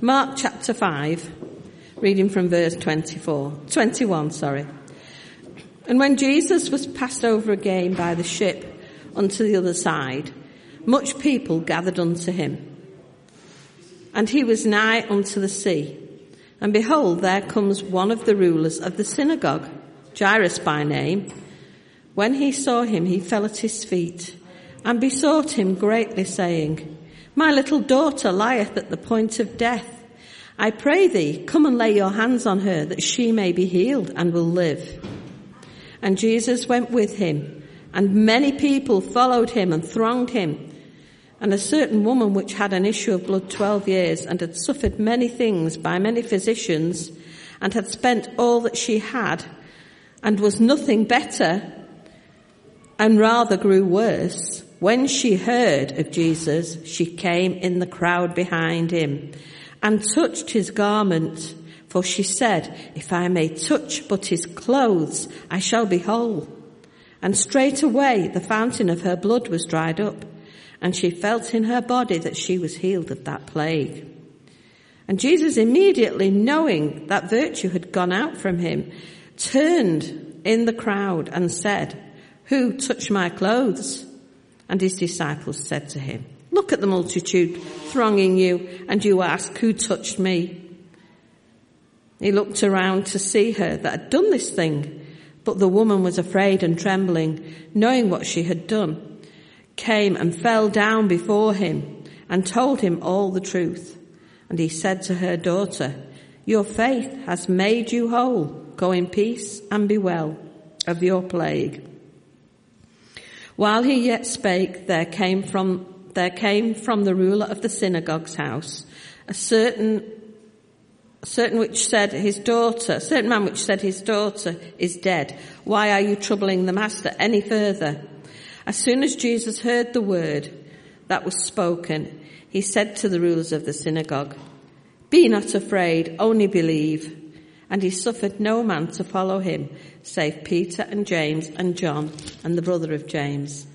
Mark chapter 5, reading from verse 24, 21, sorry. And when Jesus was passed over again by the ship unto the other side, much people gathered unto him. And he was nigh unto the sea. And behold, there comes one of the rulers of the synagogue, Jairus by name. When he saw him, he fell at his feet and besought him greatly, saying, My little daughter lieth at the point of death. I pray thee, come and lay your hands on her that she may be healed and will live. And Jesus went with him and many people followed him and thronged him. And a certain woman which had an issue of blood twelve years and had suffered many things by many physicians and had spent all that she had and was nothing better and rather grew worse. When she heard of Jesus, she came in the crowd behind him and touched his garment. For she said, if I may touch but his clothes, I shall be whole. And straightway the fountain of her blood was dried up and she felt in her body that she was healed of that plague. And Jesus immediately knowing that virtue had gone out from him, turned in the crowd and said, who touched my clothes? And his disciples said to him, look at the multitude thronging you and you ask, who touched me? He looked around to see her that had done this thing, but the woman was afraid and trembling, knowing what she had done came and fell down before him and told him all the truth. And he said to her daughter, your faith has made you whole. Go in peace and be well of your plague. While he yet spake, there came from, there came from the ruler of the synagogue's house a certain, a certain which said his daughter, a certain man which said his daughter is dead. Why are you troubling the master any further? As soon as Jesus heard the word that was spoken, he said to the rulers of the synagogue, Be not afraid, only believe. And he suffered no man to follow him, save Peter and James and John and the brother of James.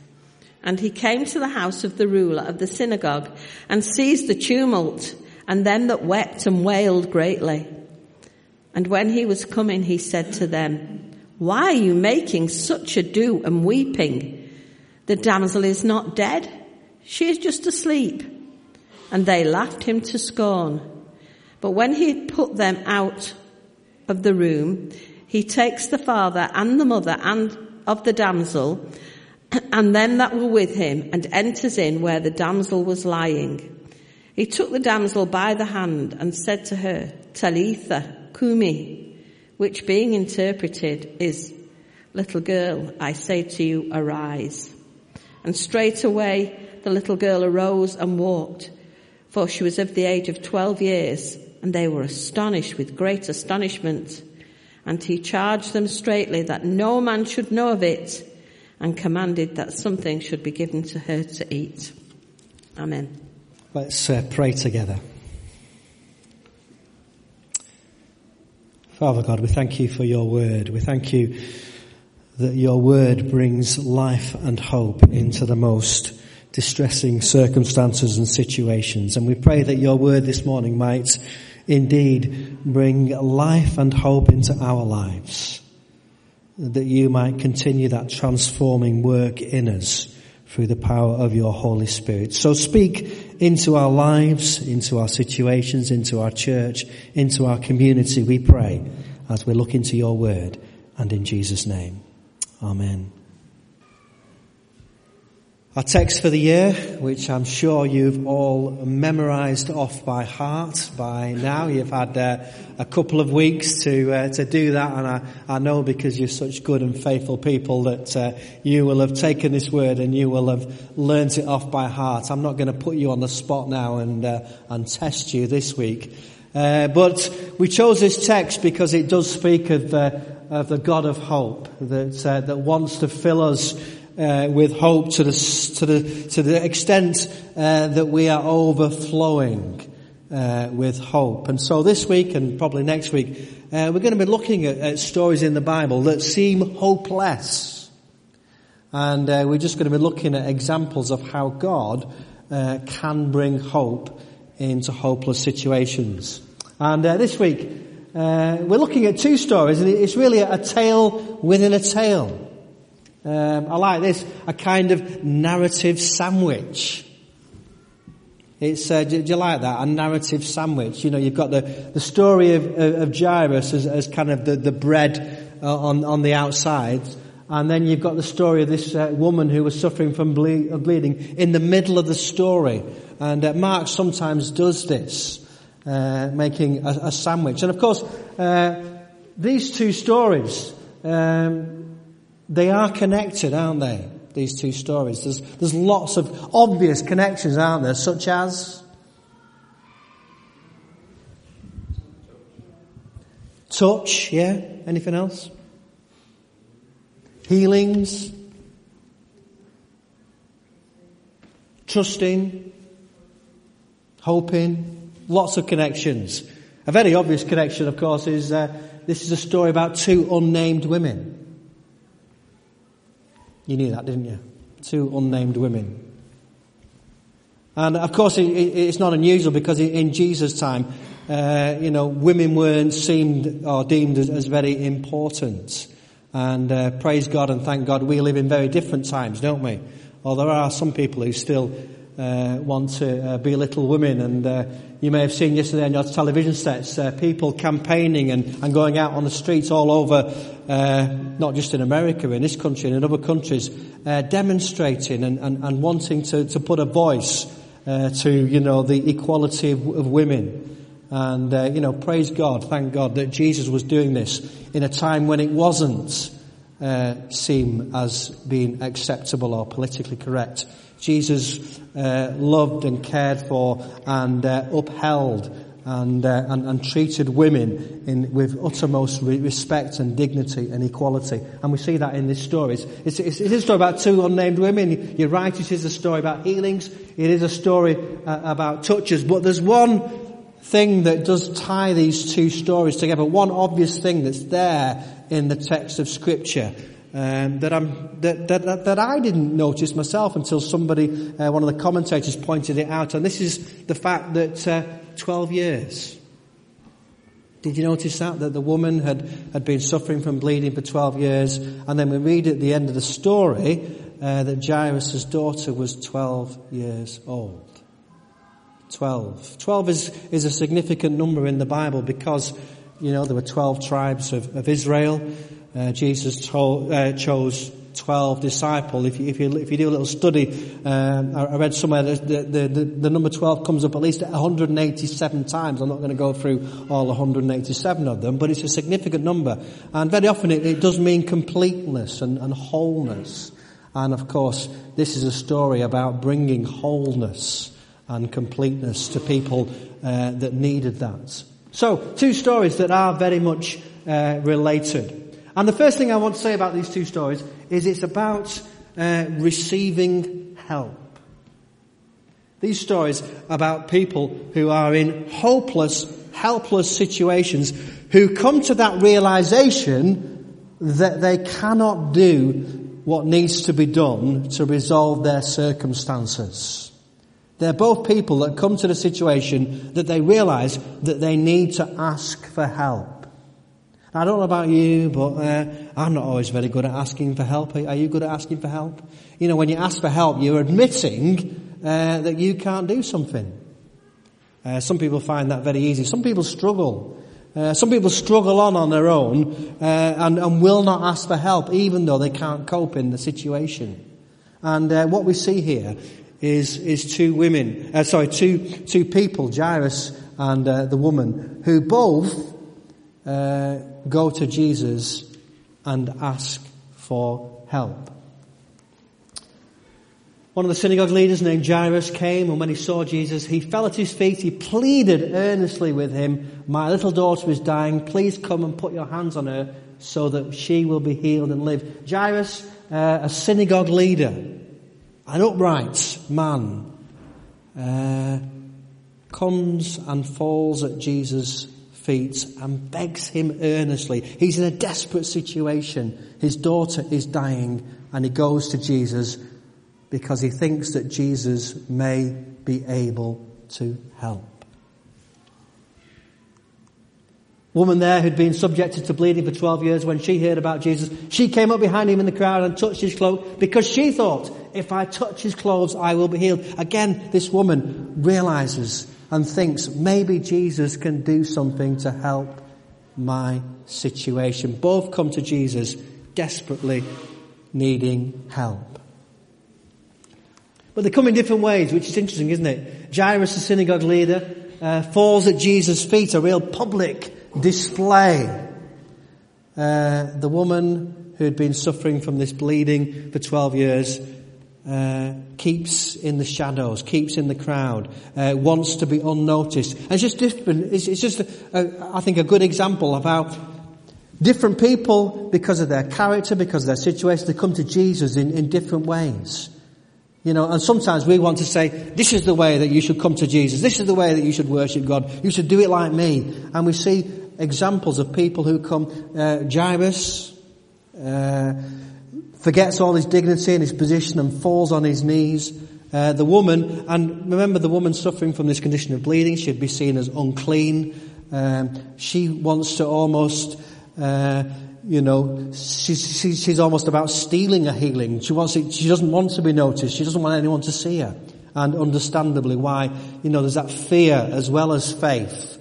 And he came to the house of the ruler of the synagogue and seized the tumult and them that wept and wailed greatly. And when he was coming, he said to them, Why are you making such ado and weeping? The damsel is not dead. She is just asleep. And they laughed him to scorn. But when he had put them out of the room, he takes the father and the mother and of the damsel and them that were with him and enters in where the damsel was lying. He took the damsel by the hand and said to her, Talitha, Kumi, which being interpreted is, little girl, I say to you, arise. And straightway the little girl arose and walked, for she was of the age of twelve years, and they were astonished with great astonishment. And he charged them straitly that no man should know of it, and commanded that something should be given to her to eat. Amen. Let's uh, pray together. Father God, we thank you for your word. We thank you that your word brings life and hope into the most distressing circumstances and situations. And we pray that your word this morning might indeed bring life and hope into our lives. That you might continue that transforming work in us through the power of your Holy Spirit. So speak into our lives, into our situations, into our church, into our community, we pray, as we look into your word and in Jesus' name. Amen. Our text for the year, which I'm sure you've all memorized off by heart by now. You've had uh, a couple of weeks to uh, to do that, and I, I know because you're such good and faithful people that uh, you will have taken this word and you will have learnt it off by heart. I'm not going to put you on the spot now and uh, and test you this week. Uh, but we chose this text because it does speak of the, of the God of hope that, uh, that wants to fill us uh, with hope to the, to the, to the extent uh, that we are overflowing uh, with hope. And so this week and probably next week, uh, we're going to be looking at, at, stories in the Bible that seem hopeless. And we're just going to be looking at examples of how God can bring hope into hopeless situations. And uh, this week, uh, we're looking at two stories, and it's really a tale within a tale. Um, I like this, a kind of narrative sandwich. It's, uh, do, you like that? A narrative sandwich. You know, you've got the, the story of, of Jairus as, as kind of the, the bread uh, on, on the outside. And then you've got the story of this uh, woman who was suffering from ble- bleeding in the middle of the story. And uh, Mark sometimes does this, uh, making a, a, sandwich. And of course, uh, these two stories, um, they are connected, aren't they? these two stories. There's, there's lots of obvious connections, aren't there? Such as touch, yeah? Anything else? Healings, trusting, hoping, lots of connections. A very obvious connection, of course, is uh, this is a story about two unnamed women. You knew that, didn't you? Two unnamed women. And of course, it, it, it's not unusual because in Jesus' time, uh, you know, women weren't seemed or deemed as, as very important. And uh, praise God and thank God we live in very different times, don't we? Or there are some people who still uh, want to uh, belittle women. And uh, you may have seen yesterday on your television sets uh, people campaigning and, and going out on the streets all over, uh, not just in America, in this country and in other countries, uh, demonstrating and, and, and, wanting to, to put a voice to, you know, the equality of, of women. And, you know, praise God, thank God that Jesus was doing this in a time when it wasn't uh, seem as being acceptable or politically correct. Jesus uh, loved and cared for and uh, upheld and, uh, and, and, treated women in, with uttermost respect and dignity and equality. And we see that in this story. It's, it's, it's, a story about two unnamed women. You're right, it is a story about healings. It is a story uh, about touches. But there's one thing that does tie these two stories together. One obvious thing that's there in the text of scripture um, that, that, that, that, I didn't notice myself until somebody, uh, one of the commentators pointed it out. And this is the fact that uh, 12 years. Did you notice that? That the woman had, had been suffering from bleeding for 12 years. And then we read at the end of the story uh, that Jairus' daughter was 12 years old. 12. 12 is, is a significant number in the Bible because, you know, there were 12 tribes of, of Israel uh, Jesus told, uh, chose 12 disciples. If you, if you, if you do a little study, um, I, I, read somewhere that the, the, the, the, number 12 comes up at least 187 times. I'm not going to go through all 187 of them, but it's a significant number. And very often it, it does mean completeness and, and wholeness. And of course, this is a story about bringing wholeness and completeness to people uh, that needed that. So, two stories that are very much uh, related. And the first thing I want to say about these two stories is it's about uh, receiving help. These stories about people who are in hopeless, helpless situations who come to that realization that they cannot do what needs to be done to resolve their circumstances. They're both people that come to the situation that they realize that they need to ask for help. I don't know about you, but uh, I'm not always very good at asking for help. Are you good at asking for help? You know, when you ask for help, you're admitting uh, that you can't do something. Uh, some people find that very easy. Some people struggle. Uh, some people struggle on on their own uh, and, and, will not ask for help, even though they can't cope in the situation. And uh, what we see here is is two women, sorry, two two people, Jairus and the woman, who both uh, go to Jesus and ask for help. One of the synagogue leaders named Jairus came and when he saw Jesus, he fell at his feet. He pleaded earnestly with him, my little daughter is dying. Please come and put your hands on her so that she will be healed and live. Jairus, uh, a synagogue leader, an upright man, uh, comes and falls at Jesus' feet and begs him earnestly. He's in a desperate situation. His daughter is dying and he goes to Jesus because he thinks that Jesus may be able to help. Woman there who'd been subjected to bleeding for 12 years, when she heard about Jesus, she came up behind him in the crowd and touched his cloak because she thought, if I touch his clothes, I will be healed. Again, this woman realizes and thinks, maybe Jesus can do something to help my situation. Both come to Jesus desperately needing help. But they come in different ways, which is interesting, isn't it? Jairus, the synagogue leader, uh, falls at Jesus' feet, a real public display. Uh, the woman who had been suffering from this bleeding for 12 years uh, keeps in the shadows, keeps in the crowd, uh, wants to be unnoticed. And it's just different. It's, it's just, a, a, I think, a good example of how different people, because of their character, because of their situation, they come to Jesus in, in different ways. You know, and sometimes we want to say, this is the way that you should come to Jesus. This is the way that you should worship God. You should do it like me. And we see examples of people who come, uh, Jairus, uh, forgets all his dignity and his position and falls on his knees. Uh, the woman, and remember the woman suffering from this condition of bleeding, she'd be seen as unclean. Um, she wants to almost, uh, you know, she's, she's, she's almost about stealing a healing. She wants it, she doesn't want to be noticed. She doesn't want anyone to see her. And understandably why, you know, there's that fear as well as faith.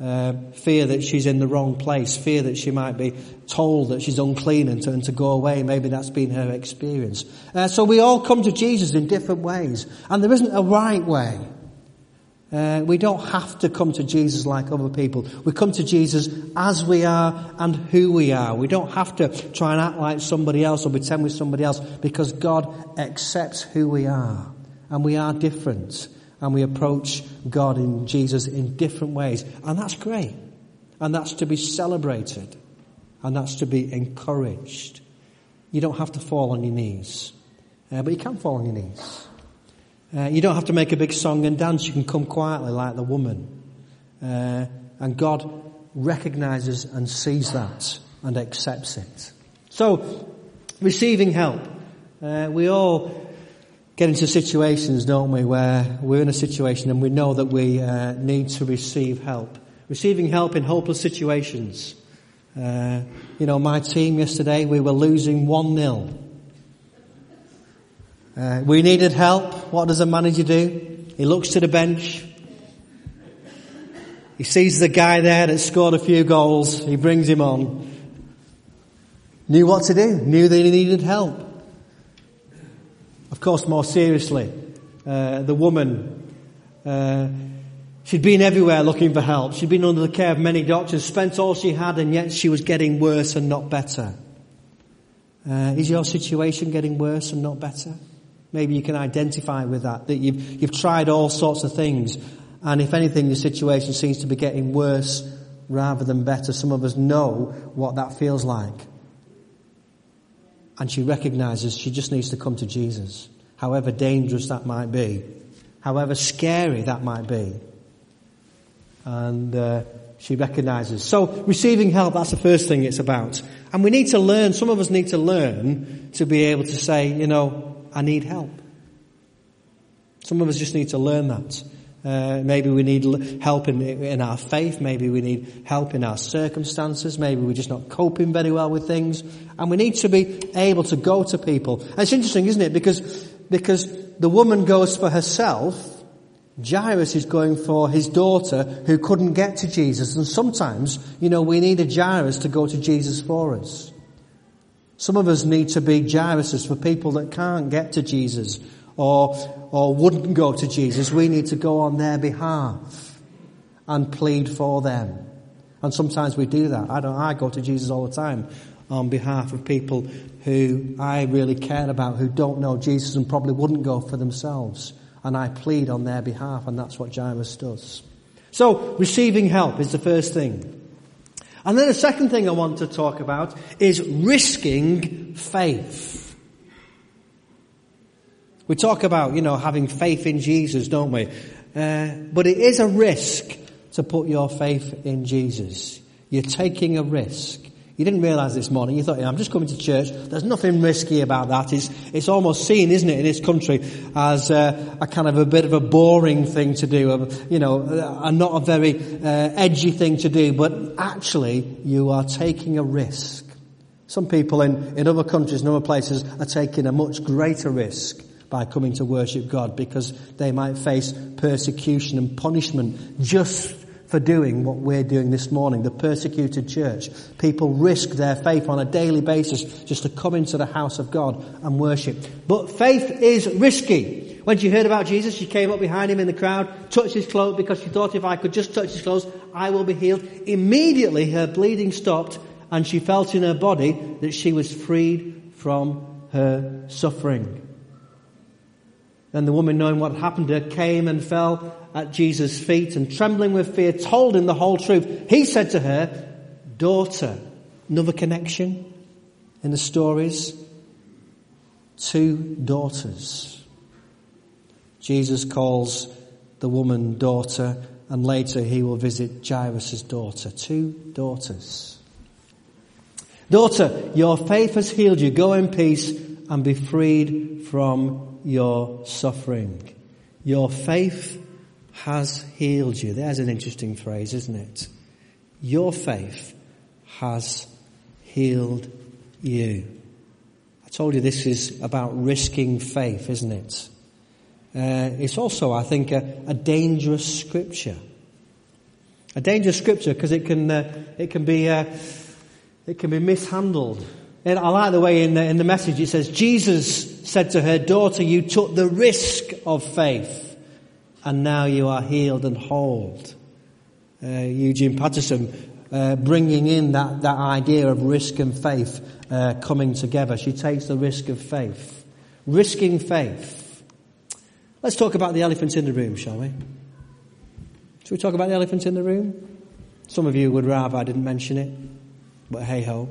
Uh, fear that she's in the wrong place, fear that she might be told that she's unclean and to, and to go away. Maybe that's been her experience. Uh, so we all come to Jesus in different ways, and there isn't a right way. Uh, we don't have to come to Jesus like other people. We come to Jesus as we are and who we are. We don't have to try and act like somebody else or pretend we're somebody else because God accepts who we are. And we are different. And we approach God in Jesus in different ways. And that's great. And that's to be celebrated. And that's to be encouraged. You don't have to fall on your knees. Uh, but you can fall on your knees. Uh, you don't have to make a big song and dance. You can come quietly like the woman. Uh, and God recognizes and sees that and accepts it. So, receiving help. Uh, we all get into situations, don't we, where we're in a situation and we know that we uh, need to receive help. Receiving help in hopeless situations. Uh, you know, my team yesterday, we were losing 1-0 uh, we needed help. What does a manager do? He looks to the bench. He sees the guy there that scored a few goals. He brings him on. Knew what to do. Knew that he needed help. Of course, more seriously, uh, the woman, uh, she'd been everywhere looking for help. She'd been under the care of many doctors, spent all she had, and yet she was getting worse and not better. Uh, is your situation getting worse and not better? Maybe you can identify with that, that you've, you've tried all sorts of things, and if anything, the situation seems to be getting worse rather than better. Some of us know what that feels like. And she recognizes she just needs to come to Jesus, however dangerous that might be, however scary that might be. And uh, she recognizes. So receiving help, that's the first thing it's about. And we need to learn, some of us need to learn to be able to say, you know, I need help. Some of us just need to learn that. Uh, maybe we need help in, in our faith. Maybe we need help in our circumstances. Maybe we're just not coping very well with things. And we need to be able to go to people. And it's interesting, isn't it? Because, because the woman goes for herself. Jairus is going for his daughter who couldn't get to Jesus. And sometimes, you know, we need a Jairus to go to Jesus for us. Some of us need to be Jairuses for people that can't get to Jesus or, or wouldn't go to Jesus. We need to go on their behalf and plead for them. And sometimes we do that. I don't, I go to Jesus all the time on behalf of people who I really care about, who don't know Jesus and probably wouldn't go for themselves. And I plead on their behalf, and that's what Jairus does. So, receiving help is the first thing. And then the second thing I want to talk about is risking faith. We talk about, you know, having faith in Jesus, don't we? Uh, but it is a risk to put your faith in Jesus. You're taking a risk. You didn't realise this morning. You thought, yeah, I'm just coming to church. There's nothing risky about that. It's, it's almost seen, isn't it, in this country as a, a kind of a bit of a boring thing to do, a, you know, a, not a very uh, edgy thing to do. But actually, you are taking a risk. Some people in, in other countries and other places are taking a much greater risk by coming to worship God because they might face persecution and punishment just for doing what we're doing this morning, the persecuted church. People risk their faith on a daily basis just to come into the house of God and worship. But faith is risky. When she heard about Jesus, she came up behind him in the crowd, touched his cloak because she thought if I could just touch his clothes, I will be healed. Immediately her bleeding stopped and she felt in her body that she was freed from her suffering. Then the woman, knowing what had happened to her, came and fell at Jesus' feet and trembling with fear told him the whole truth. He said to her, daughter, another connection in the stories. Two daughters. Jesus calls the woman daughter and later he will visit Jairus' daughter. Two daughters. Daughter, your faith has healed you. Go in peace and be freed from your suffering. Your faith has healed you. There's an interesting phrase, isn't it? Your faith has healed you. I told you this is about risking faith, isn't it? Uh, it's also, I think, a, a, dangerous scripture. A dangerous scripture because it can uh, it can be uh, it can be mishandled. And I like the way in the, in the message it says Jesus said to her daughter, "You took the risk of faith." and now you are healed and whole. Uh, Eugene Peterson uh, bringing in that, that idea of risk and faith uh, coming together. She takes the risk of faith. Risking faith. Let's talk about the elephant in the room, shall we? Should we talk about the elephant in the room? Some of you would rather I didn't mention it, but hey ho.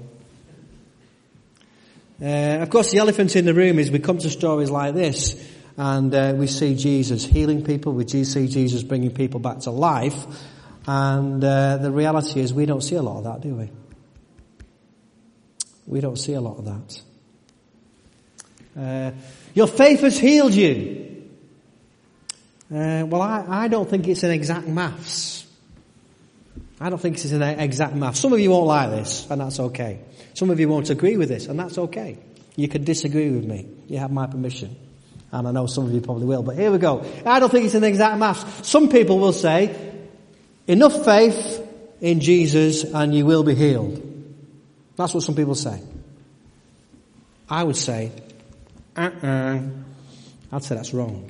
Uh, of course, the elephant in the room is we come to stories like this and uh, we see Jesus healing people. We see Jesus bringing people back to life. And uh, the reality is we don't see a lot of that, do we? We don't see a lot of that. Uh, your faith has healed you. Uh, well, I, I don't think it's an exact maths. I don't think it's an exact math. Some of you won't like this, and that's okay. Some of you won't agree with this, and that's okay. You can disagree with me. You have my permission. And I know some of you probably will, but here we go. I don't think it's an exact math. Some people will say, enough faith in Jesus and you will be healed. That's what some people say. I would say, uh-uh. I'd say that's wrong.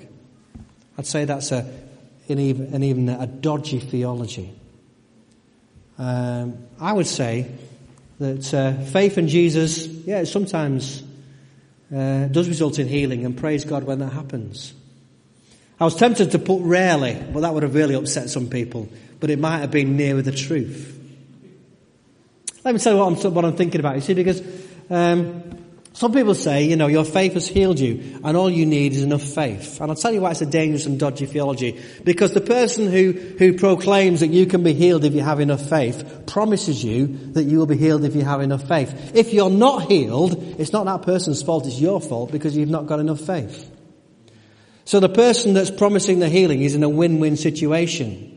I'd say that's a, an even, an even a dodgy theology. Um, I would say that uh, faith in Jesus, yeah, sometimes uh, does result in healing, and praise God when that happens. I was tempted to put rarely, but that would have really upset some people. But it might have been nearer the truth. Let me tell you what I'm, what I'm thinking about. You see, because um, some people say, you know, your faith has healed you and all you need is enough faith. And I'll tell you why it's a dangerous and dodgy theology. Because the person who, who proclaims that you can be healed if you have enough faith promises you that you will be healed if you have enough faith. If you're not healed, it's not that person's fault, it's your fault because you've not got enough faith. So the person that's promising the healing is in a win-win situation.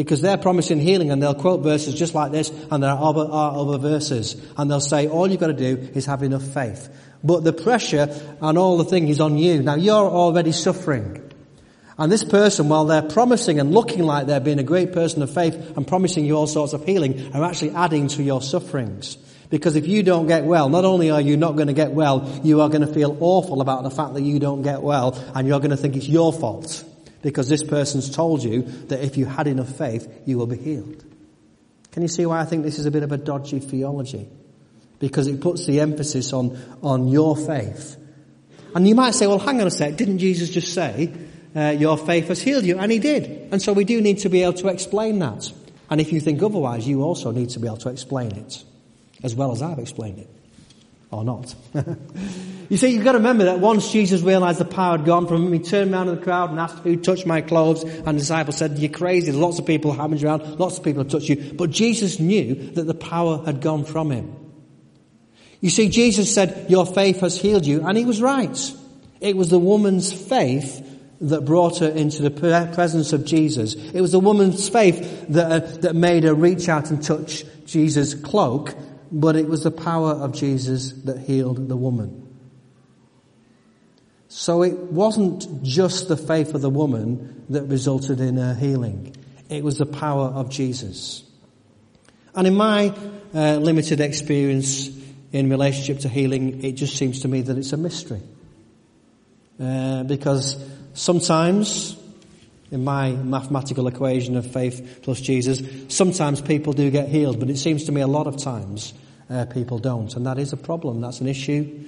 Because they're promising healing and they'll quote verses just like this and there are other, are other verses and they'll say all you've got to do is have enough faith. But the pressure and all the thing is on you. Now you're already suffering. And this person, while they're promising and looking like they're being a great person of faith and promising you all sorts of healing, are actually adding to your sufferings. Because if you don't get well, not only are you not going to get well, you are going to feel awful about the fact that you don't get well and you're going to think it's your fault because this person's told you that if you had enough faith, you will be healed. Can you see why I think this is a bit of a dodgy theology? Because it puts the emphasis on, on your faith. And you might say, well, hang on a sec, didn't Jesus just say, uh, your faith has healed you? And he did. And so we do need to be able to explain that. And if you think otherwise, you also need to be able to explain it, as well as I've explained it. Or not. you see, you've got to remember that once Jesus realized the power had gone from him, he turned around in the crowd and asked who touched my clothes, and the disciples said, you're crazy, there's lots of people having around, lots of people have touched you. But Jesus knew that the power had gone from him. You see, Jesus said, your faith has healed you, and he was right. It was the woman's faith that brought her into the presence of Jesus. It was the woman's faith that, uh, that made her reach out and touch Jesus' cloak, but it was the power of Jesus that healed the woman. So it wasn't just the faith of the woman that resulted in her healing. It was the power of Jesus. And in my uh, limited experience in relationship to healing, it just seems to me that it's a mystery. Uh, because sometimes, in my mathematical equation of faith plus Jesus, sometimes people do get healed, but it seems to me a lot of times uh, people don't. And that is a problem. That's an issue.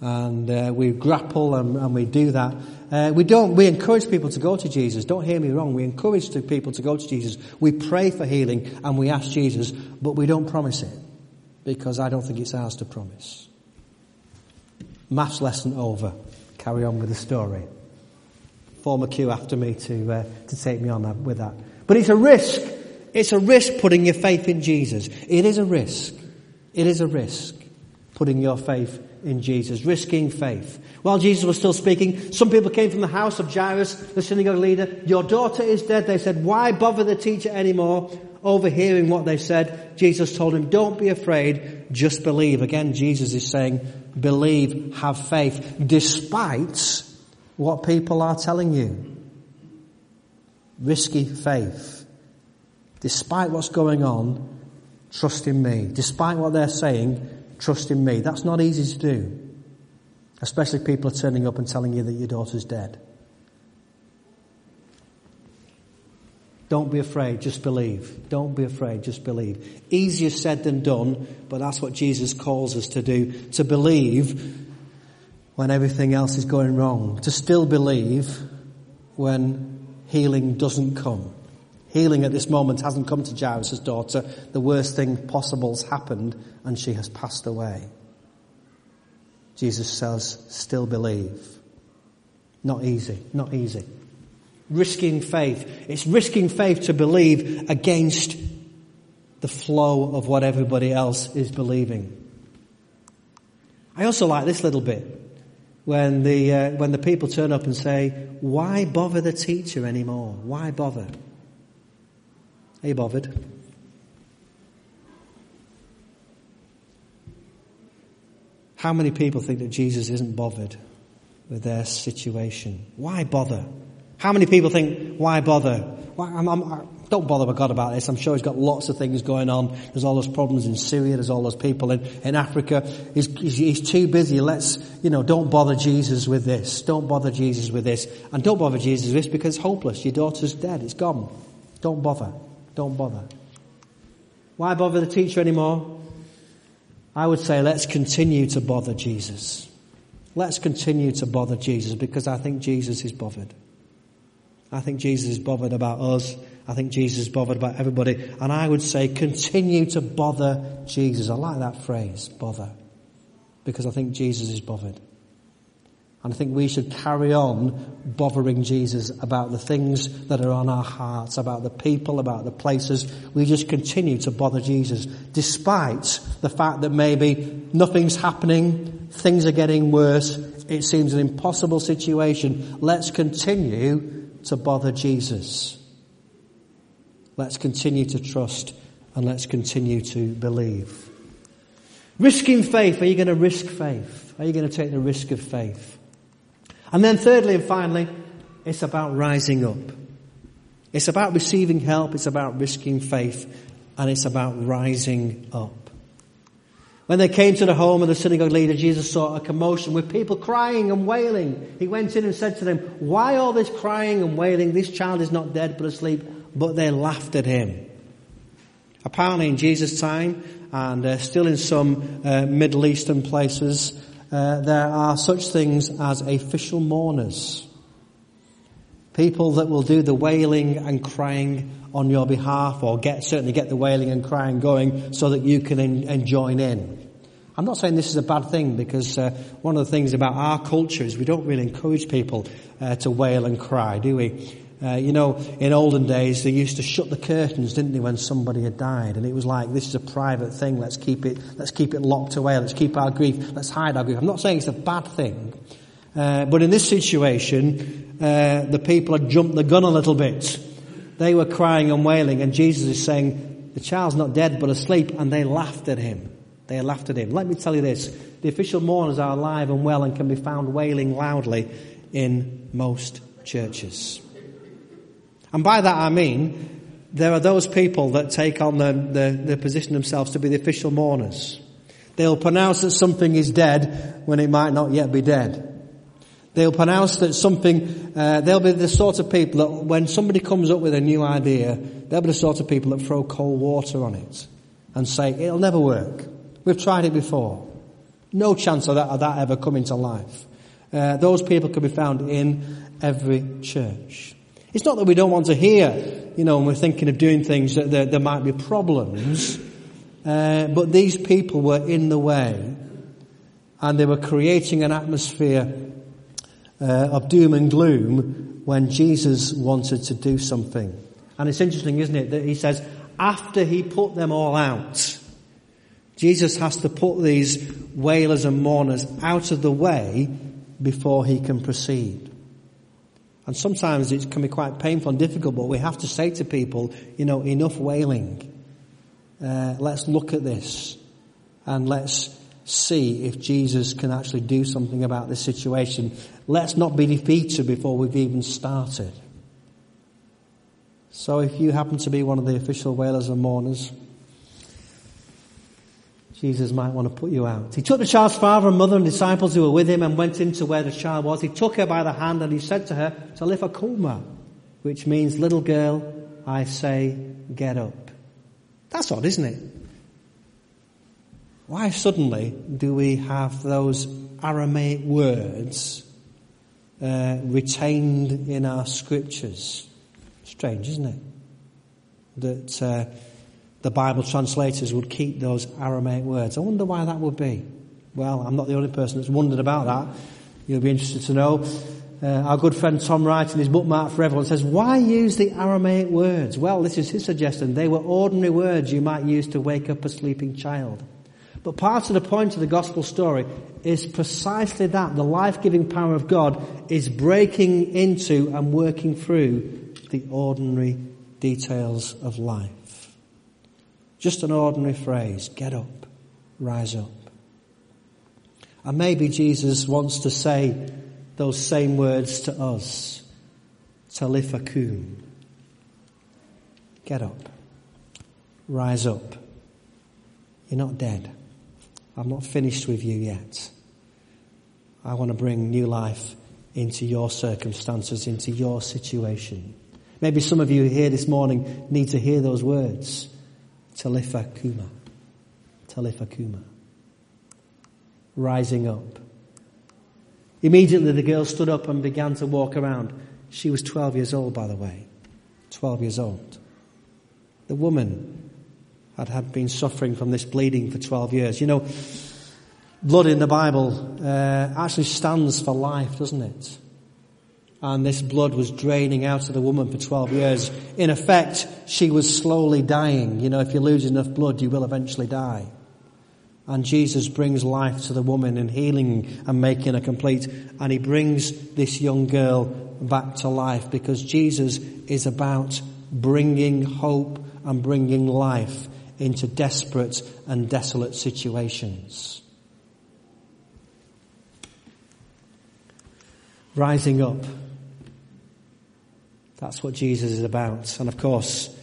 And uh, we grapple and, and, we do that. Uh, we don't, we encourage people to go to Jesus. Don't hear me wrong. We encourage people to go to Jesus. We pray for healing and we ask Jesus, but we don't promise it because I don't think it's ours to promise. Maths lesson over carry on with the story. Form a queue after me to, uh, to take me on that, with that. But it's a risk. It's a risk putting your faith in Jesus. It is a risk. It is a risk putting your faith in Jesus, risking faith. While Jesus was still speaking, some people came from the house of Jairus, the synagogue leader. Your daughter is dead. They said, why bother the teacher anymore? Overhearing what they said, Jesus told him, don't be afraid, just believe. Again, Jesus is saying, believe, have faith, despite what people are telling you. Risky faith. Despite what's going on, trust in me. Despite what they're saying, trust in me. That's not easy to do. Especially if people are turning up and telling you that your daughter's dead. Don't be afraid, just believe. Don't be afraid, just believe. Easier said than done, but that's what Jesus calls us to do. To believe when everything else is going wrong. To still believe when healing doesn't come. Healing at this moment hasn't come to Jairus' daughter. The worst thing possible has happened and she has passed away. Jesus says, still believe. Not easy, not easy risking faith. It's risking faith to believe against the flow of what everybody else is believing. I also like this little bit when the uh, when the people turn up and say, "Why bother the teacher anymore? Why bother?" Are you bothered? How many people think that Jesus isn't bothered with their situation? Why bother? How many people think, why bother? I'm, I'm, I, don't bother with God about this. I'm sure he's got lots of things going on. There's all those problems in Syria. There's all those people in, in Africa. He's, he's, he's too busy. Let's, you know, don't bother Jesus with this. Don't bother Jesus with this. And don't bother Jesus with this because it's hopeless. Your daughter's dead. It's gone. Don't bother. Don't bother. Why bother the teacher anymore? I would say let's continue to bother Jesus. Let's continue to bother Jesus because I think Jesus is bothered. I think Jesus is bothered about us. I think Jesus is bothered about everybody. And I would say continue to bother Jesus. I like that phrase, bother. Because I think Jesus is bothered. And I think we should carry on bothering Jesus about the things that are on our hearts, about the people, about the places. We just continue to bother Jesus despite the fact that maybe nothing's happening, things are getting worse, it seems an impossible situation. Let's continue to bother Jesus. Let's continue to trust and let's continue to believe. Risking faith. Are you going to risk faith? Are you going to take the risk of faith? And then thirdly and finally, it's about rising up. It's about receiving help. It's about risking faith and it's about rising up. When they came to the home of the synagogue leader, Jesus saw a commotion with people crying and wailing. He went in and said to them, why all this crying and wailing? This child is not dead but asleep. But they laughed at him. Apparently in Jesus' time, and uh, still in some uh, Middle Eastern places, uh, there are such things as official mourners. People that will do the wailing and crying on your behalf or get, certainly get the wailing and crying going so that you can en- join in. I'm not saying this is a bad thing because uh, one of the things about our culture is we don't really encourage people uh, to wail and cry, do we? Uh, you know, in olden days they used to shut the curtains, didn't they, when somebody had died, and it was like this is a private thing. Let's keep it. Let's keep it locked away. Let's keep our grief. Let's hide our grief. I'm not saying it's a bad thing, uh, but in this situation, uh, the people had jumped the gun a little bit. They were crying and wailing, and Jesus is saying, "The child's not dead, but asleep," and they laughed at him. They laughed at him. Let me tell you this: the official mourners are alive and well, and can be found wailing loudly in most churches. And by that I mean, there are those people that take on the, the, the position themselves to be the official mourners. They'll pronounce that something is dead when it might not yet be dead. They'll pronounce that something, uh, they'll be the sort of people that when somebody comes up with a new idea, they'll be the sort of people that throw cold water on it and say, it'll never work. We've tried it before. No chance of that, of that ever coming to life. Uh, those people can be found in every church. It's not that we don't want to hear, you know, when we're thinking of doing things that there, there might be problems, uh, but these people were in the way and they were creating an atmosphere uh, of doom and gloom when Jesus wanted to do something. And it's interesting, isn't it, that he says, after he put them all out, Jesus has to put these wailers and mourners out of the way before he can proceed. And sometimes it can be quite painful and difficult, but we have to say to people, you know, enough wailing. Uh, let's look at this and let's see if Jesus can actually do something about this situation. Let's not be defeated before we've even started. So if you happen to be one of the official wailers and mourners, Jesus might want to put you out. He took the child's father and mother and disciples who were with him and went into where the child was. He took her by the hand and he said to her, Talitha Kuma, which means little girl, I say, get up. That's odd, isn't it? Why suddenly do we have those Aramaic words uh, retained in our scriptures? Strange, isn't it? That uh, the Bible translators would keep those Aramaic words. I wonder why that would be. Well, I'm not the only person that's wondered about that. You'll be interested to know. Uh, our good friend Tom Wright in his book Mark for Everyone says, why use the Aramaic words? Well, this is his suggestion. They were ordinary words you might use to wake up a sleeping child. But part of the point of the gospel story is precisely that. The life-giving power of God is breaking into and working through the ordinary details of life. Just an ordinary phrase. Get up. Rise up. And maybe Jesus wants to say those same words to us. Talitha kum. Get up. Rise up. You're not dead. I'm not finished with you yet. I want to bring new life into your circumstances, into your situation. Maybe some of you here this morning need to hear those words. Talitha Kuma. Talitha Kuma. Rising up. Immediately the girl stood up and began to walk around. She was 12 years old, by the way. 12 years old. The woman had, been suffering from this bleeding for 12 years. You know, blood in the Bible uh, actually stands for life, doesn't it? and this blood was draining out of the woman for 12 years. In effect, she was slowly dying. You know, if you lose enough blood, you will eventually die. And Jesus brings life to the woman in healing and making her complete. And he brings this young girl back to life because Jesus is about bringing hope and bringing life into desperate and desolate situations. Rising up that's what Jesus is about. And of course,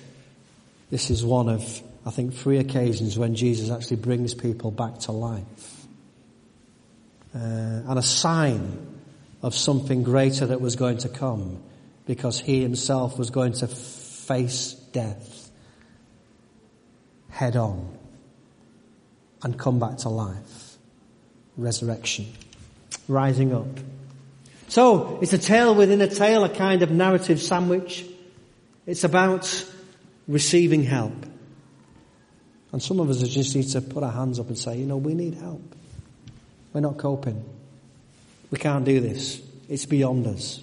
this is one of, I think, three occasions when Jesus actually brings people back to life. Uh, and a sign of something greater that was going to come because he himself was going to face death head on and come back to life. Resurrection. Rising up. So, it's a tale within a tale, a kind of narrative sandwich. It's about receiving help. And some of us just need to put our hands up and say, you know, we need help. We're not coping. We can't do this. It's beyond us.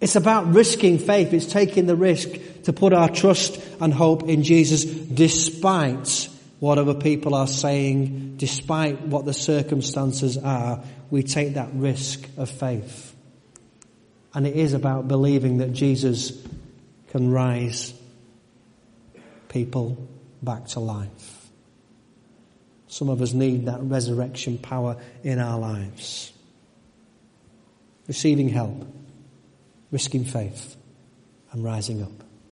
It's about risking faith. It's taking the risk to put our trust and hope in Jesus despite what other people are saying, despite what the circumstances are. We take that risk of faith. And it is about believing that Jesus can rise people back to life. Some of us need that resurrection power in our lives. Receiving help, risking faith, and rising up.